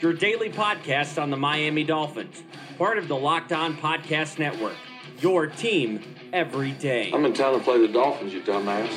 your daily podcast on the Miami Dolphins, part of the Locked On Podcast Network. Your team every day. I'm in town to play the Dolphins, you dumbass.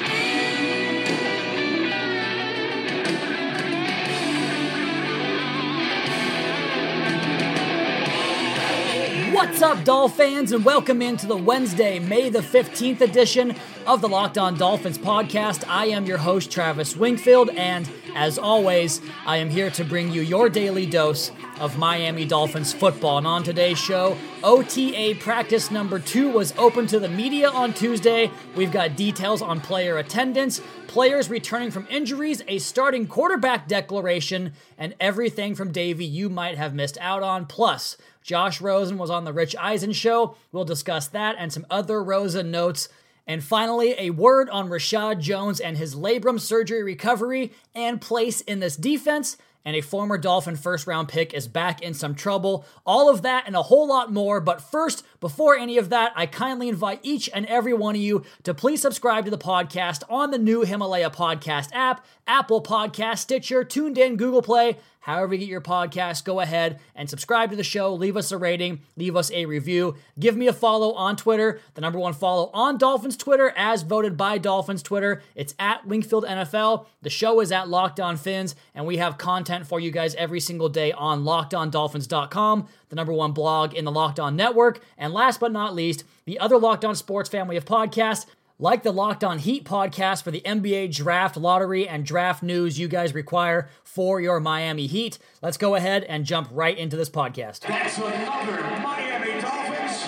What's up, Doll fans, and welcome into the Wednesday, May the 15th edition of the Locked On Dolphins podcast. I am your host, Travis Wingfield, and as always, I am here to bring you your daily dose of Miami Dolphins football. And on today's show, OTA practice number two was open to the media on Tuesday. We've got details on player attendance, players returning from injuries, a starting quarterback declaration, and everything from Davey you might have missed out on. Plus, Josh Rosen was on the Rich Eisen show. We'll discuss that and some other Rosen notes. And finally, a word on Reshad Jones and his labrum surgery recovery and place in this defense. And a former Dolphin first round pick is back in some trouble. All of that and a whole lot more. But first, before any of that, I kindly invite each and every one of you to please subscribe to the podcast on the new Himalaya Podcast app, Apple Podcast, Stitcher, TuneIn, Google Play however you get your podcast, go ahead and subscribe to the show. Leave us a rating, leave us a review. Give me a follow on Twitter, the number one follow on Dolphins Twitter, as voted by Dolphins Twitter. It's at Wingfield NFL. The show is at Locked On Fins, and we have content for you guys every single day on LockedOnDolphins.com, the number one blog in the Locked On Network. And last but not least, the other Locked On Sports family of podcasts like the Locked On Heat podcast for the NBA draft lottery and draft news you guys require for your Miami Heat. Let's go ahead and jump right into this podcast. That's another Miami Dolphins.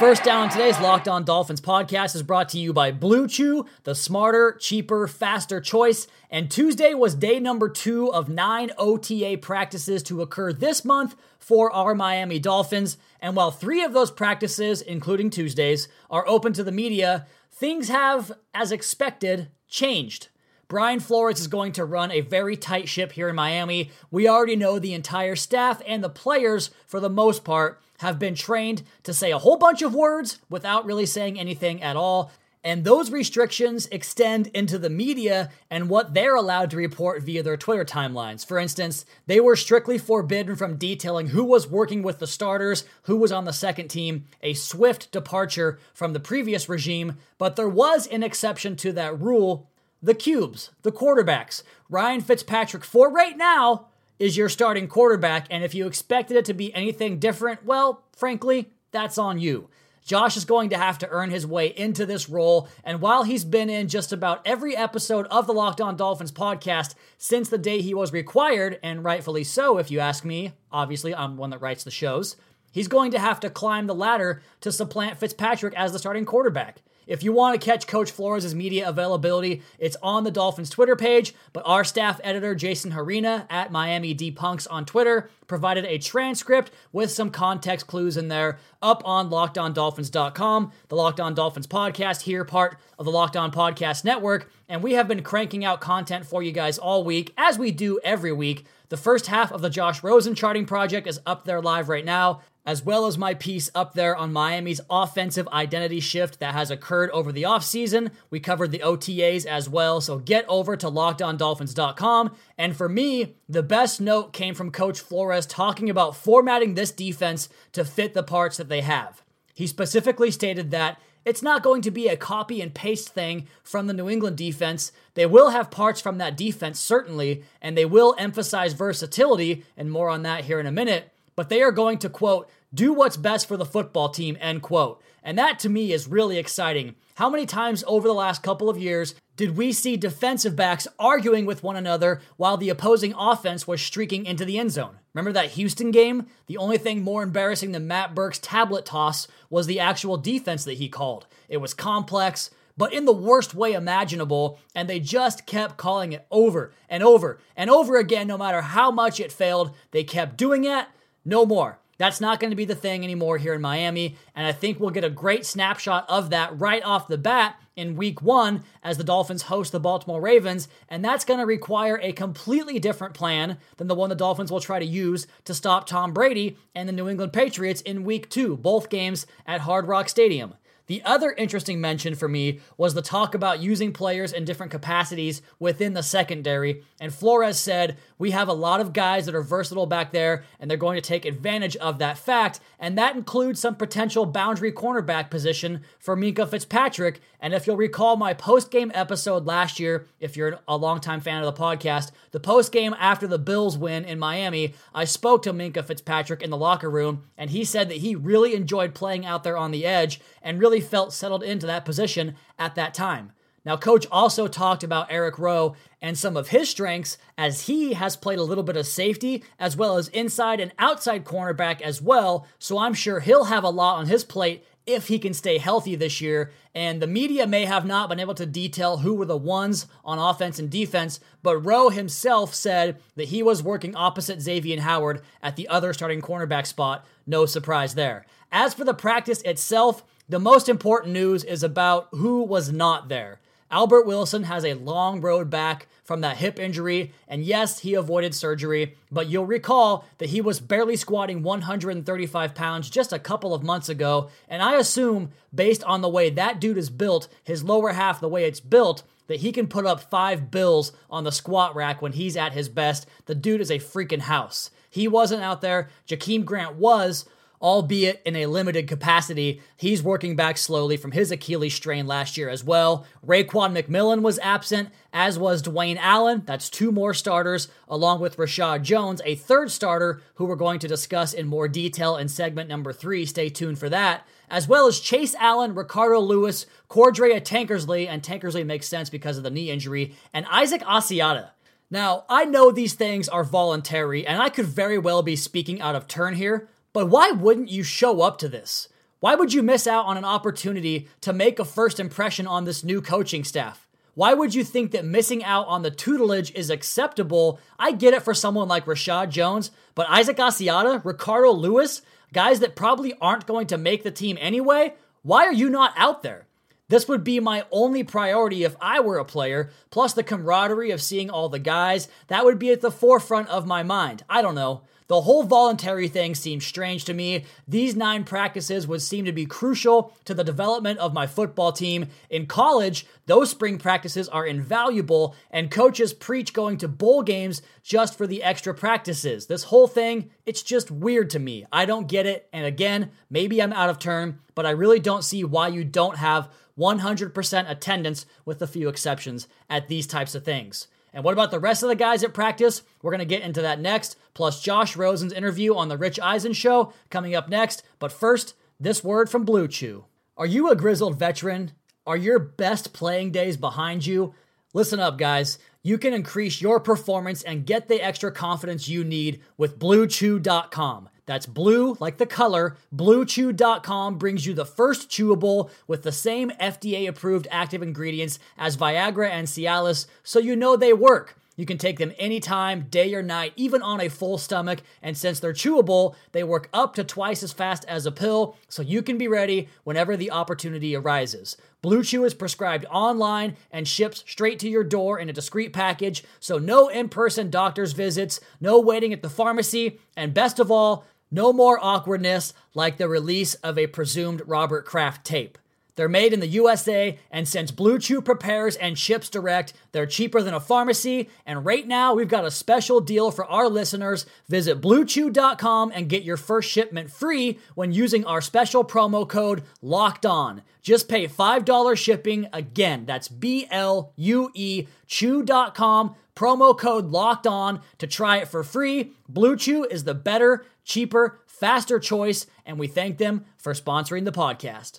First down today's Locked On Dolphins podcast is brought to you by Blue Chew, the smarter, cheaper, faster choice. And Tuesday was day number two of nine OTA practices to occur this month for our Miami Dolphins. And while three of those practices, including Tuesdays, are open to the media, things have, as expected, changed. Brian Flores is going to run a very tight ship here in Miami. We already know the entire staff and the players, for the most part, have been trained to say a whole bunch of words without really saying anything at all. And those restrictions extend into the media and what they're allowed to report via their Twitter timelines. For instance, they were strictly forbidden from detailing who was working with the starters, who was on the second team, a swift departure from the previous regime. But there was an exception to that rule the QBs, the quarterbacks. Ryan Fitzpatrick, for right now, is your starting quarterback. And if you expected it to be anything different, well, frankly, that's on you. Josh is going to have to earn his way into this role. And while he's been in just about every episode of the Locked On Dolphins podcast since the day he was required, and rightfully so, if you ask me, obviously, I'm one that writes the shows, he's going to have to climb the ladder to supplant Fitzpatrick as the starting quarterback. If you want to catch Coach Flores' media availability, it's on the Dolphins Twitter page, but our staff editor, Jason Hrina at Miami D Punks on Twitter, provided a transcript with some context clues in there up on lockedondolphins.com, the Locked On Dolphins podcast, here part of the Locked On Podcast Network. And we have been cranking out content for you guys all week, as we do every week. The first half of the Josh Rosen charting project is up there live right now as well as my piece up there on Miami's offensive identity shift that has occurred over the offseason. We covered the OTAs as well, so get over to lockedondolphins.com. And for me, the best note came from Coach Flores talking about formatting this defense to fit the parts that they have. He specifically stated that it's not going to be a copy and paste thing from the New England defense. They will have parts from that defense, certainly, and they will emphasize versatility, and more on that here in a minute but they are going to, quote, do what's best for the football team, end quote. And that to me is really exciting. How many times over the last couple of years did we see defensive backs arguing with one another while the opposing offense was streaking into the end zone? Remember that Houston game? The only thing more embarrassing than Matt Burke's tablet toss was the actual defense that he called. It was complex, but in the worst way imaginable, and they just kept calling it over and over and over again, no matter how much it failed. They kept doing it No more. That's not going to be the thing anymore here in Miami. And I think we'll get a great snapshot of that right off the bat in week one as the Dolphins host the Baltimore Ravens. And that's going to require a completely different plan than the one the Dolphins will try to use to stop Tom Brady and the New England Patriots in week two, both games at Hard Rock Stadium. The other interesting mention for me was the talk about using players in different capacities within the secondary. And Flores said, We have a lot of guys that are versatile back there, and they're going to take advantage of that fact. And that includes some potential boundary cornerback position for Minkah Fitzpatrick. And if you'll recall my post game episode last year, if you're a longtime fan of the podcast, the post game after the Bills win in Miami, I spoke to Minkah Fitzpatrick in the locker room, and he said that he really enjoyed playing out there on the edge and really felt settled into that position at that time. Now, coach also talked about Eric Rowe and some of his strengths as he has played a little bit of safety as well as inside and outside cornerback as well. So I'm sure he'll have a lot on his plate if he can stay healthy this year. And the media may have not been able to detail who were the ones on offense and defense, but Rowe himself said that he was working opposite Xavier Howard at the other starting cornerback spot. No surprise there. As for the practice itself, the most important news is about who was not there. Albert Wilson has a long road back from that hip injury, and yes, he avoided surgery, but you'll recall that he was barely squatting 135 pounds just a couple of months ago, and I assume, based on the way that dude is built, his lower half, the way it's built, that he can put up five bills on the squat rack when he's at his best. The dude is a freaking house. He wasn't out there, Jakeem Grant was, albeit in a limited capacity. He's working back slowly from his Achilles strain last year as well. Raekwon McMillan was absent, as was Dwayne Allen. That's two more starters, along with Reshad Jones, a third starter who we're going to discuss in more detail in segment number three. Stay tuned for that. As well as Chase Allen, Ricardo Louis, Cordrea Tankersley, and Tankersley makes sense because of the knee injury, and Isaac Asiata. Now, I know these things are voluntary, and I could very well be speaking out of turn here, but why wouldn't you show up to this? Why would you miss out on an opportunity to make a first impression on this new coaching staff? Why would you think that missing out on the tutelage is acceptable? I get it for someone like Reshad Jones, but Isaac Asiata, Ricardo Louis, guys that probably aren't going to make the team anyway, why are you not out there? This would be my only priority if I were a player, plus the camaraderie of seeing all the guys. That would be at the forefront of my mind. I don't know. The whole voluntary thing seems strange to me. These nine practices would seem to be crucial to the development of my football team. In college, those spring practices are invaluable, and coaches preach going to bowl games just for the extra practices. This whole thing, it's just weird to me. I don't get it. And again, maybe I'm out of turn, but I really don't see why you don't have 100% attendance, with a few exceptions, at these types of things. And what about the rest of the guys at practice? We're going to get into that next, plus Josh Rosen's interview on The Rich Eisen Show coming up next. But first, this word from Blue Chew. Are you a grizzled veteran? Are your best playing days behind you? Listen up, guys. You can increase your performance and get the extra confidence you need with BlueChew.com. That's blue, like the color. BlueChew.com brings you the first chewable with the same FDA approved active ingredients as Viagra and Cialis, so you know they work. You can take them anytime, day or night, even on a full stomach. And since they're chewable, they work up to twice as fast as a pill, so you can be ready whenever the opportunity arises. Blue Chew is prescribed online and ships straight to your door in a discreet package, so no in person doctor's visits, no waiting at the pharmacy, and best of all, no more awkwardness like the release of a presumed Robert Kraft tape. They're made in the USA, and since Blue Chew prepares and ships direct, they're cheaper than a pharmacy. And right now, we've got a special deal for our listeners. Visit BlueChew.com and get your first shipment free when using our special promo code Locked On. Just pay $5 shipping. Again, that's B L U E Chew.com. Promo code Locked On to try it for free. Blue Chew is the better cheaper, faster choice, and we thank them for sponsoring the podcast.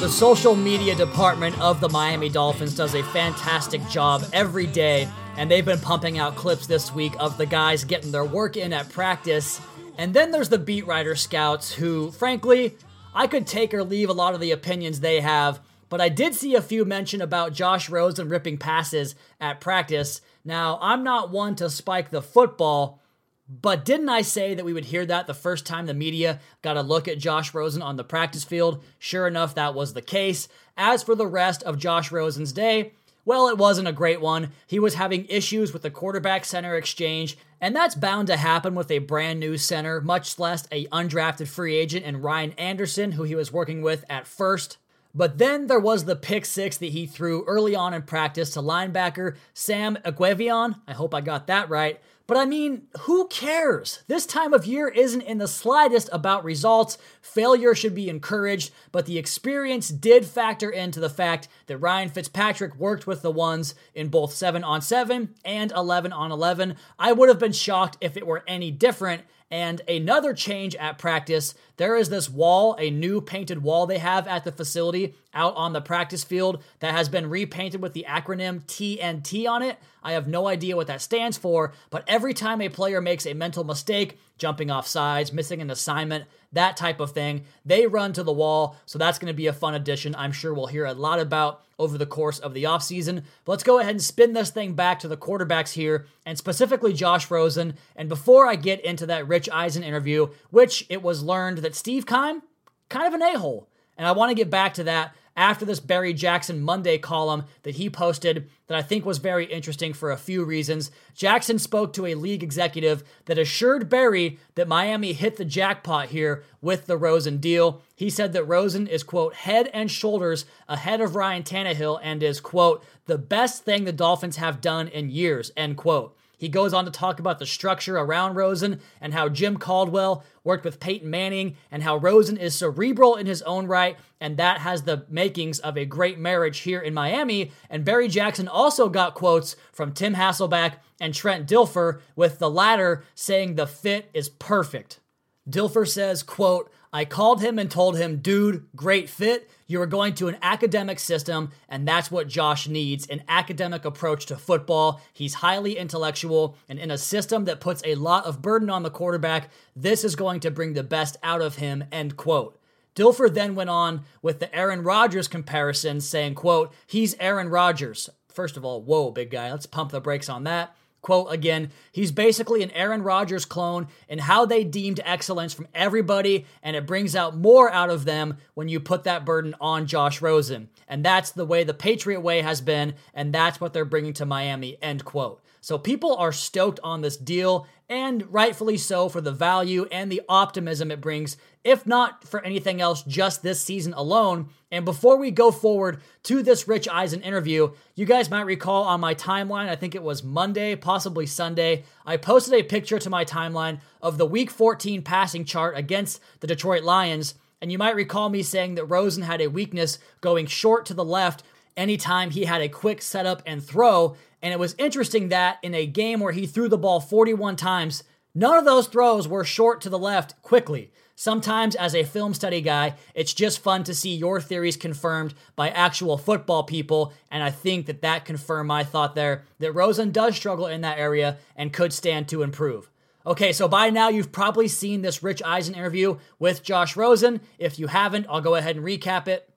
The social media department of the Miami Dolphins does a fantastic job every day, and they've been pumping out clips this week of the guys getting their work in at practice. And then there's the beat writer scouts who, frankly, I could take or leave a lot of the opinions they have, but I did see a few mention about Josh Rosen ripping passes at practice. Now, I'm not one to spike the football, but didn't I say that we would hear that the first time the media got a look at Josh Rosen on the practice field? Sure enough, that was the case. As for the rest of Josh Rosen's day, well, it wasn't a great one. He was having issues with the quarterback center exchange, and that's bound to happen with a brand new center, much less a undrafted free agent and Ryan Anderson, who he was working with at first. But then there was the pick six that he threw early on in practice to linebacker Sam Eguavoen. I hope I got that right. But I mean, who cares? This time of year isn't in the slightest about results. Failure should be encouraged, but the experience did factor into the fact that Ryan Fitzpatrick worked with the ones in both 7 on 7 and 11 on 11. I would have been shocked if it were any different. And another change at practice there is this wall, a new painted wall they have at the facility out on the practice field that has been repainted with the acronym TNT on it. I have no idea what that stands for, but every time a player makes a mental mistake, jumping off sides, missing an assignment, that type of thing, they run to the wall. So that's going to be a fun addition. I'm sure we'll hear a lot about over the course of the offseason. But let's go ahead and spin this thing back to the quarterbacks here, and specifically Josh Rosen. And before I get into that Rich Eisen interview, which it was learned that Steve Keim, kind of an a hole. And I want to get back to that after this Barry Jackson Monday column that he posted that I think was very interesting for a few reasons. Jackson spoke to a league executive that assured Barry that Miami hit the jackpot here with the Rosen deal. He said that Rosen is, quote, head and shoulders ahead of Ryan Tannehill and is, quote, the best thing the Dolphins have done in years, end quote. He goes on to talk about the structure around Rosen and how Jim Caldwell worked with Peyton Manning and how Rosen is cerebral in his own right, and that has the makings of a great marriage here in Miami. And Barry Jackson also got quotes from Tim Hasselbeck and Trent Dilfer, with the latter saying the fit is perfect. Dilfer says, quote, I called him and told him, dude, great fit. You are going to an academic system, and that's what Josh needs an academic approach to football. He's highly intellectual, and in a system that puts a lot of burden on the quarterback, this is going to bring the best out of him, end quote. Dilfer then went on with the Aaron Rodgers comparison, saying, quote, he's Aaron Rodgers. First of all, whoa, big guy, let's pump the brakes on that. Quote again, he's basically an Aaron Rodgers clone and how they deemed excellence from everybody, and it brings out more out of them when you put that burden on Josh Rosen. And that's the way the Patriot way has been, and that's what they're bringing to Miami, end quote. So people are stoked on this deal, and rightfully so for the value and the optimism it brings, if not for anything else, just this season alone. And before we go forward to this Rich Eisen interview, you guys might recall on my timeline, I think it was Monday, possibly Sunday, I posted a picture to my timeline of the Week 14 passing chart against the Detroit Lions. And you might recall me saying that Rosen had a weakness going short to the left anytime he had a quick setup and throw. And it was interesting that in a game where he threw the ball 41 times, none of those throws were short to the left quickly. Sometimes, as a film study guy, it's just fun to see your theories confirmed by actual football people, and I think that that confirmed my thought there that Rosen does struggle in that area and could stand to improve. Okay, so by now you've probably seen this Rich Eisen interview with Josh Rosen. If you haven't, I'll go ahead and recap it.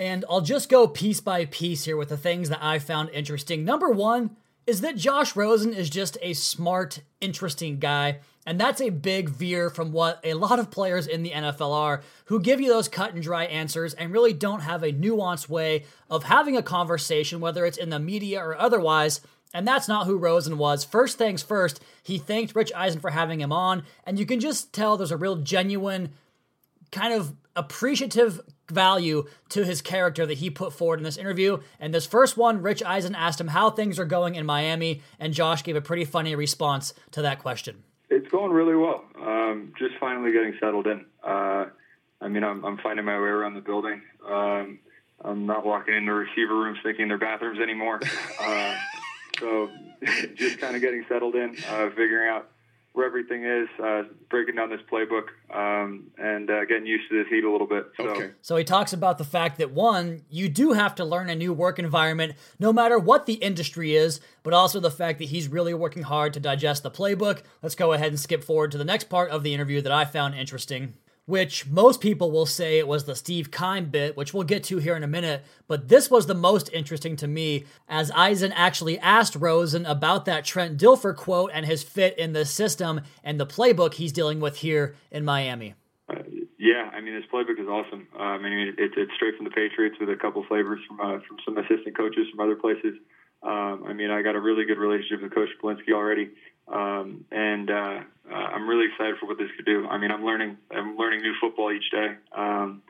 And I'll just go piece by piece here with the things that I found interesting. Number one is that Josh Rosen is just a smart, interesting guy. And that's a big veer from what a lot of players in the NFL are, who give you those cut and dry answers and really don't have a nuanced way of having a conversation, whether it's in the media or otherwise. And that's not who Rosen was. First things first, he thanked Rich Eisen for having him on, and you can just tell there's a real genuine kind of appreciative value to his character that he put forward in this interview. And this first one, Rich Eisen asked him how things are going in Miami, and Josh gave a pretty funny response to that question. It's going really well. Um, just finally getting settled in. Uh, I mean, I'm, I'm finding my way around the building. Um, I'm not walking into the receiver rooms thinking they're bathrooms anymore. Uh, so just kind of getting settled in, uh, figuring out where everything is, uh, breaking down this playbook, um, and uh, getting used to this heat a little bit. So. Okay. So he talks about the fact that one, you do have to learn a new work environment no matter what the industry is, but also the fact that he's really working hard to digest the playbook. Let's go ahead and skip forward to the next part of the interview that I found interesting. Which most people will say it was the Steve Keim bit, which we'll get to here in a minute. But this was the most interesting to me, as Eisen actually asked Rosen about that Trent Dilfer quote and his fit in the system and the playbook he's dealing with here in Miami. Uh, yeah, I mean this playbook is awesome. Uh, I mean it's it's straight from the Patriots with a couple flavors from uh, from some assistant coaches from other places. Um, I mean I got a really good relationship with Coach Schuplinski already, um, and uh, uh, I'm really excited for what this could do. I mean I'm learning I'm learning new football each day. Um,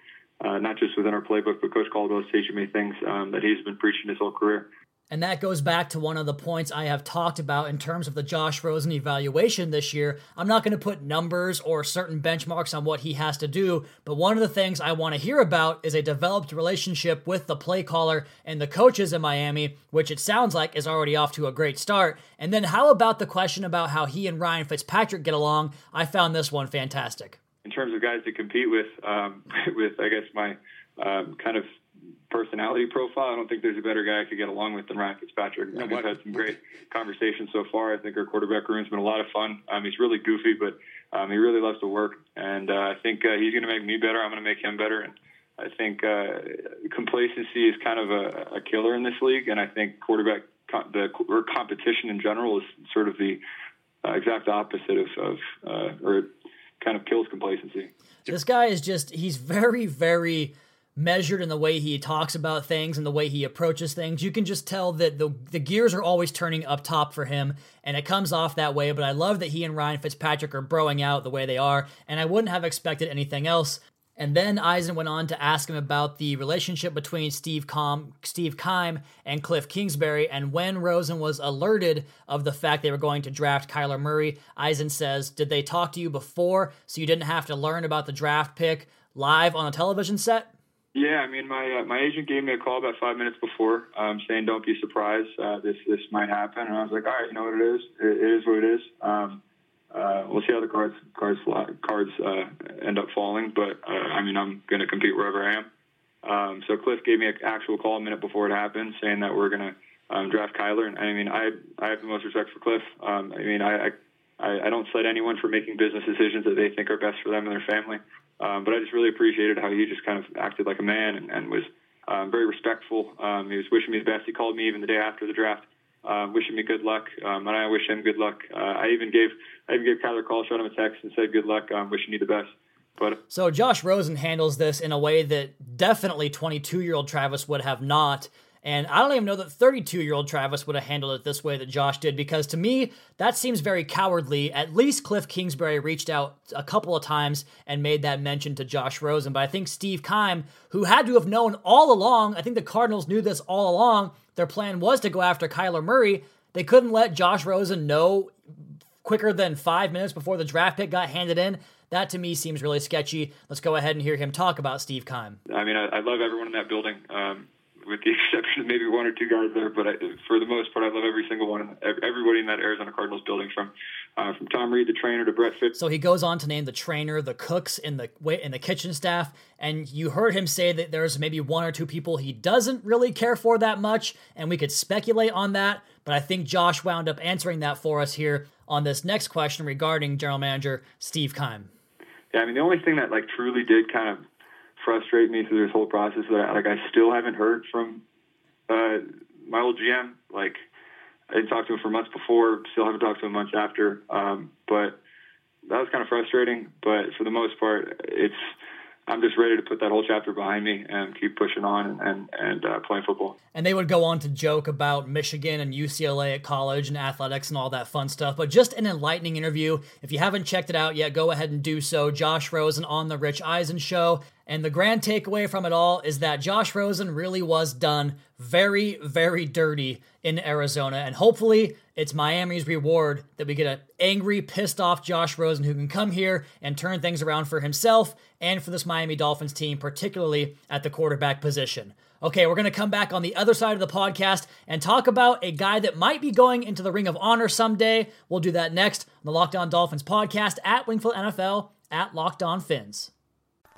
uh, not just within our playbook, but Coach Caldwell's teaching me things um, that he's been preaching his whole career. And that goes back to one of the points I have talked about in terms of the Josh Rosen evaluation this year. I'm not going to put numbers or certain benchmarks on what he has to do, but one of the things I want to hear about is a developed relationship with the play caller and the coaches in Miami, which it sounds like is already off to a great start. And then how about the question about how he and Ryan Fitzpatrick get along? I found this one fantastic. In terms of guys to compete with, um, with I guess my um, kind of personality profile. I don't think there's a better guy I could get along with than Ryan Fitzpatrick. No, We've had some great conversations so far. I think our quarterback room's been a lot of fun. Um, he's really goofy, but um, he really loves to work, and uh, I think uh, he's going to make me better. I'm going to make him better, and I think uh, complacency is kind of a, a killer in this league, and I think quarterback co- the or competition in general is sort of the uh, exact opposite of, of uh, or it kind of kills complacency. This guy is just, he's very, very measured in the way he talks about things and the way he approaches things. You can just tell that the the gears are always turning up top for him, and it comes off that way. But I love that he and Ryan Fitzpatrick are broing out the way they are, and I wouldn't have expected anything else. And then Eisen went on to ask him about the relationship between Steve Com, Steve Keim and Kliff Kingsbury. And when Rosen was alerted of the fact they were going to draft Kyler Murray, Eisen says, "Did they talk to you before, so you didn't have to learn about the draft pick live on a television set?" Yeah, I mean, my uh, my agent gave me a call about five minutes before, um, saying, "Don't be surprised. Uh, this this might happen." And I was like, "All right, you know what it is. It, it is what it is. Um, uh, we'll see how the cards cards cards uh, end up falling. But uh, I mean, I'm going to compete wherever I am." Um, so Kliff gave me an actual call a minute before it happened, saying that we're going to um, draft Kyler. And I mean, I I have the most respect for Kliff. Um, I mean, I, I I don't slight anyone for making business decisions that they think are best for them and their family. Um, but I just really appreciated how he just kind of acted like a man and, and was um, very respectful. Um, he was wishing me the best. He called me even the day after the draft, um, wishing me good luck, um, and I wish him good luck. Uh, I even gave I even gave Kyler a call, shot him a text, and said good luck. Um, wishing you the best. But So Josh Rosen handles this in a way that definitely 22 year old Travis would have not. And I don't even know that 32 year old Travis would have handled it this way that Josh did, because to me, that seems very cowardly. At least Kliff Kingsbury reached out a couple of times and made that mention to Josh Rosen. But I think Steve Keim, who had to have known all along, I think the Cardinals knew this all along, their plan was to go after Kyler Murray. They couldn't let Josh Rosen know quicker than five minutes before the draft pick got handed in. That to me seems really sketchy. Let's go ahead and hear him talk about Steve Keim. I mean, I, I love everyone in that building, um, with the exception of maybe one or two guys there. But I, for the most part, I love every single one, ev- everybody in that Arizona Cardinals building, from uh, from Tom Reed, the trainer, to Brett Fitz. So he goes on to name the trainer, the cooks, in the in the kitchen staff, and you heard him say that there's maybe one or two people he doesn't really care for that much, and we could speculate on that. But I think Josh wound up answering that for us here on this next question regarding general manager Steve Keim. Yeah, I mean, the only thing that like truly did kind of frustrate me through this whole process that I, like I still haven't heard from uh, my old GM. Like I didn't talk to him for months before, still haven't talked to him months after. Um, but that was kind of frustrating. But for the most part, it's I'm just ready to put that whole chapter behind me and keep pushing on and and, uh, playing football. And they would go on to joke about Michigan and UCLA at college and athletics and all that fun stuff. But just an enlightening interview. If you haven't checked it out yet, go ahead and do so. Josh Rosen on The Rich Eisen Show. And the grand takeaway from it all is that Josh Rosen really was done very, very dirty in Arizona. And hopefully it's Miami's reward that we get an angry, pissed off Josh Rosen who can come here and turn things around for himself and for this Miami Dolphins team, particularly at the quarterback position. Okay, we're going to come back on the other side of the podcast and talk about a guy that might be going into the Ring of Honor someday. We'll do that next on the Locked On Dolphins podcast at Wingfield NFL at Locked On Fins.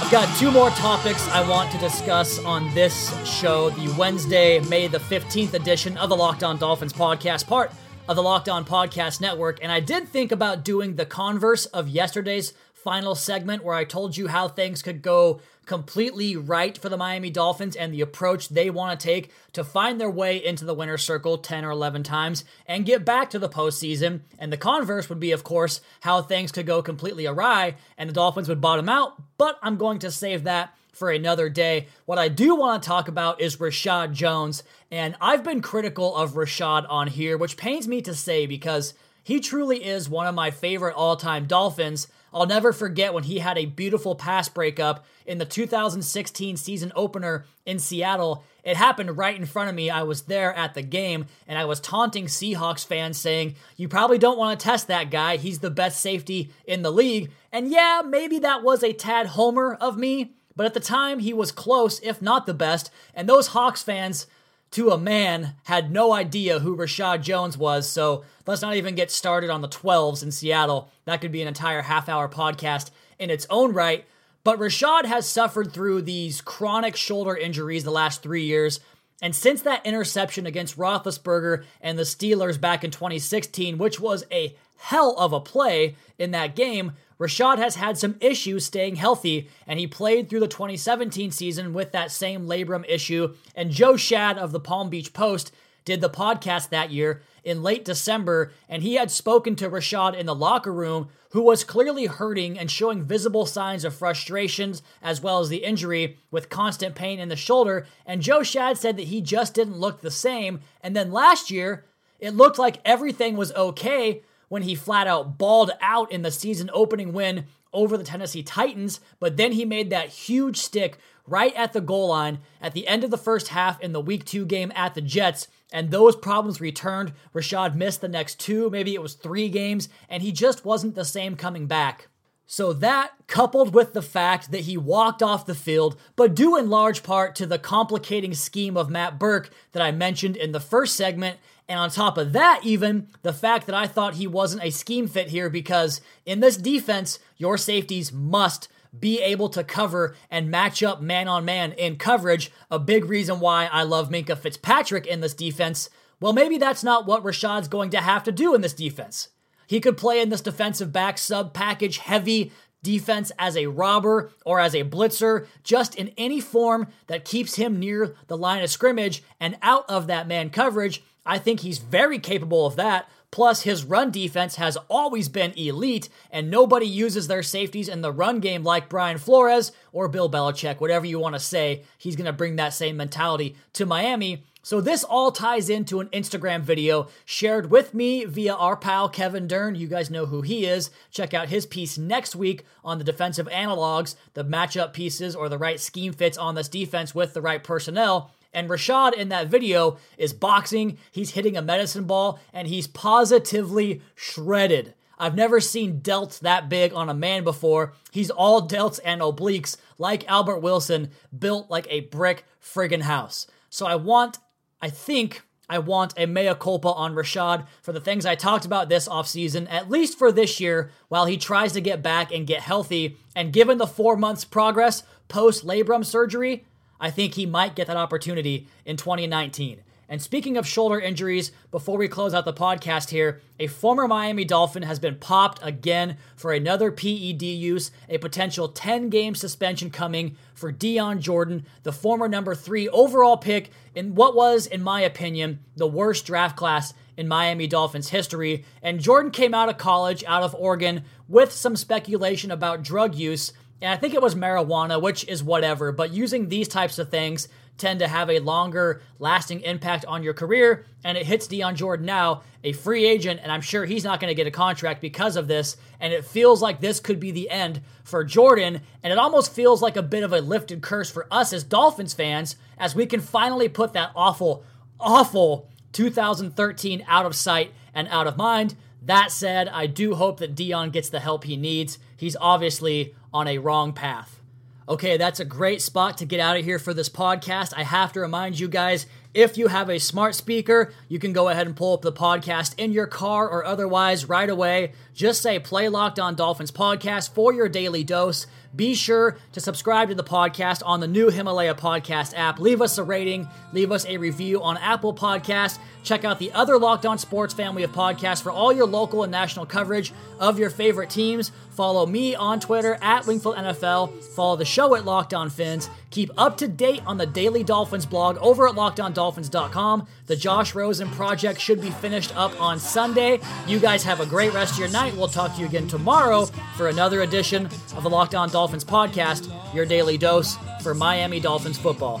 I've got two more topics I want to discuss on this show, the Wednesday, May the 15th edition of the Locked On Dolphins podcast, part of the Locked On Podcast Network. And I did think about doing the converse of yesterday's final segment where I told you how things could go completely right for the Miami Dolphins and the approach they want to take to find their way into the winner's circle 10 or 11 times and get back to the postseason. And the converse would be, of course, how things could go completely awry and the Dolphins would bottom out. But I'm going to save that for another day. What I do want to talk about is Reshad Jones. And I've been critical of Reshad on here, which pains me to say because he truly is one of my favorite all time Dolphins. I'll never forget when he had a beautiful pass breakup in the 2016 season opener in Seattle. It happened right in front of me. I was there at the game and I was taunting Seahawks fans saying, You probably don't want to test that guy. He's the best safety in the league. And yeah, maybe that was a tad homer of me, but at the time he was close, if not the best. And those Hawks fans, to a man, had no idea who Reshad Jones was. So let's not even get started on the 12s in Seattle. That could be an entire half hour podcast in its own right. But Reshad has suffered through these chronic shoulder injuries the last three years. And since that interception against Roethlisberger and the Steelers back in 2016, which was a hell of a play in that game, Reshad has had some issues staying healthy, and he played through the 2017 season with that same labrum issue. And Joe Schad of the Palm Beach Post did the podcast that year in late December, and he had spoken to Reshad in the locker room, who was clearly hurting and showing visible signs of frustrations as well as the injury with constant pain in the shoulder. And Joe Schad said that he just didn't look the same. And then last year, it looked like everything was okay when he flat out balled out in the season opening win over the Tennessee Titans, but then he made that huge stick right at the goal line at the end of the first half in the week two game at the Jets. And those problems returned. Reshad missed the next two, maybe it was three games, and he just wasn't the same coming back. So, that coupled with the fact that he walked off the field, but due in large part to the complicating scheme of Matt Burke that I mentioned in the first segment, and on top of that, even the fact that I thought he wasn't a scheme fit here because in this defense, your safeties must be able to cover and match up man on man in coverage. A big reason why I love Minkah Fitzpatrick in this defense. Well, maybe that's not what Reshad's going to have to do in this defense. He could play in this defensive back sub package heavy defense as a robber or as a blitzer, just in any form that keeps him near the line of scrimmage and out of that man coverage. I think he's very capable of that. Plus, his run defense has always been elite, and nobody uses their safeties in the run game like Brian Flores or Bill Belichick, whatever you want to say. He's going to bring that same mentality to Miami. So, this all ties into an Instagram video shared with me via our pal Kevin Dern. You guys know who he is. Check out his piece next week on the defensive analogs, the matchup pieces, or the right scheme fits on this defense with the right personnel. And Reshad in that video is boxing, he's hitting a medicine ball, and he's positively shredded. I've never seen delts that big on a man before. He's all delts and obliques, like Albert Wilson, built like a brick friggin' house. So I want I think I want a mea culpa on Reshad for the things I talked about this offseason, at least for this year, while he tries to get back and get healthy. And given the four months progress post labrum surgery, I think he might get that opportunity in 2019. And speaking of shoulder injuries, before we close out the podcast here, a former Miami Dolphin has been popped again for another PED use, a potential 10 game suspension coming for Dion Jordan, the former number three overall pick in what was, in my opinion, the worst draft class in Miami Dolphins history. And Jordan came out of college, out of Oregon, with some speculation about drug use. And I think it was marijuana, which is whatever, but using these types of things tend to have a longer lasting impact on your career. And it hits Dion Jordan now, a free agent, and I'm sure he's not going to get a contract because of this. And it feels like this could be the end for Jordan. And it almost feels like a bit of a lifted curse for us as Dolphins fans, as we can finally put that awful, awful 2013 out of sight and out of mind. That said, I do hope that Dion gets the help he needs. He's obviously on a wrong path. Okay, that's a great spot to get out of here for this podcast. I have to remind you guys if you have a smart speaker, you can go ahead and pull up the podcast in your car or otherwise right away. Just say Play Locked On Dolphins podcast for your daily dose. Be sure to subscribe to the podcast on the new Himalaya podcast app. Leave us a rating, leave us a review on Apple Podcasts. Check out the other Locked On Sports family of podcasts for all your local and national coverage of your favorite teams. Follow me on Twitter at Wingfield NFL. Follow the show at Locked On Fins. Keep up to date on the Daily Dolphins blog over at lockedondolphins.com. The Josh Rosen project should be finished up on Sunday. You guys have a great rest of your night. We'll talk to you again tomorrow for another edition of the Locked On Dolphins podcast, your daily dose for Miami Dolphins football.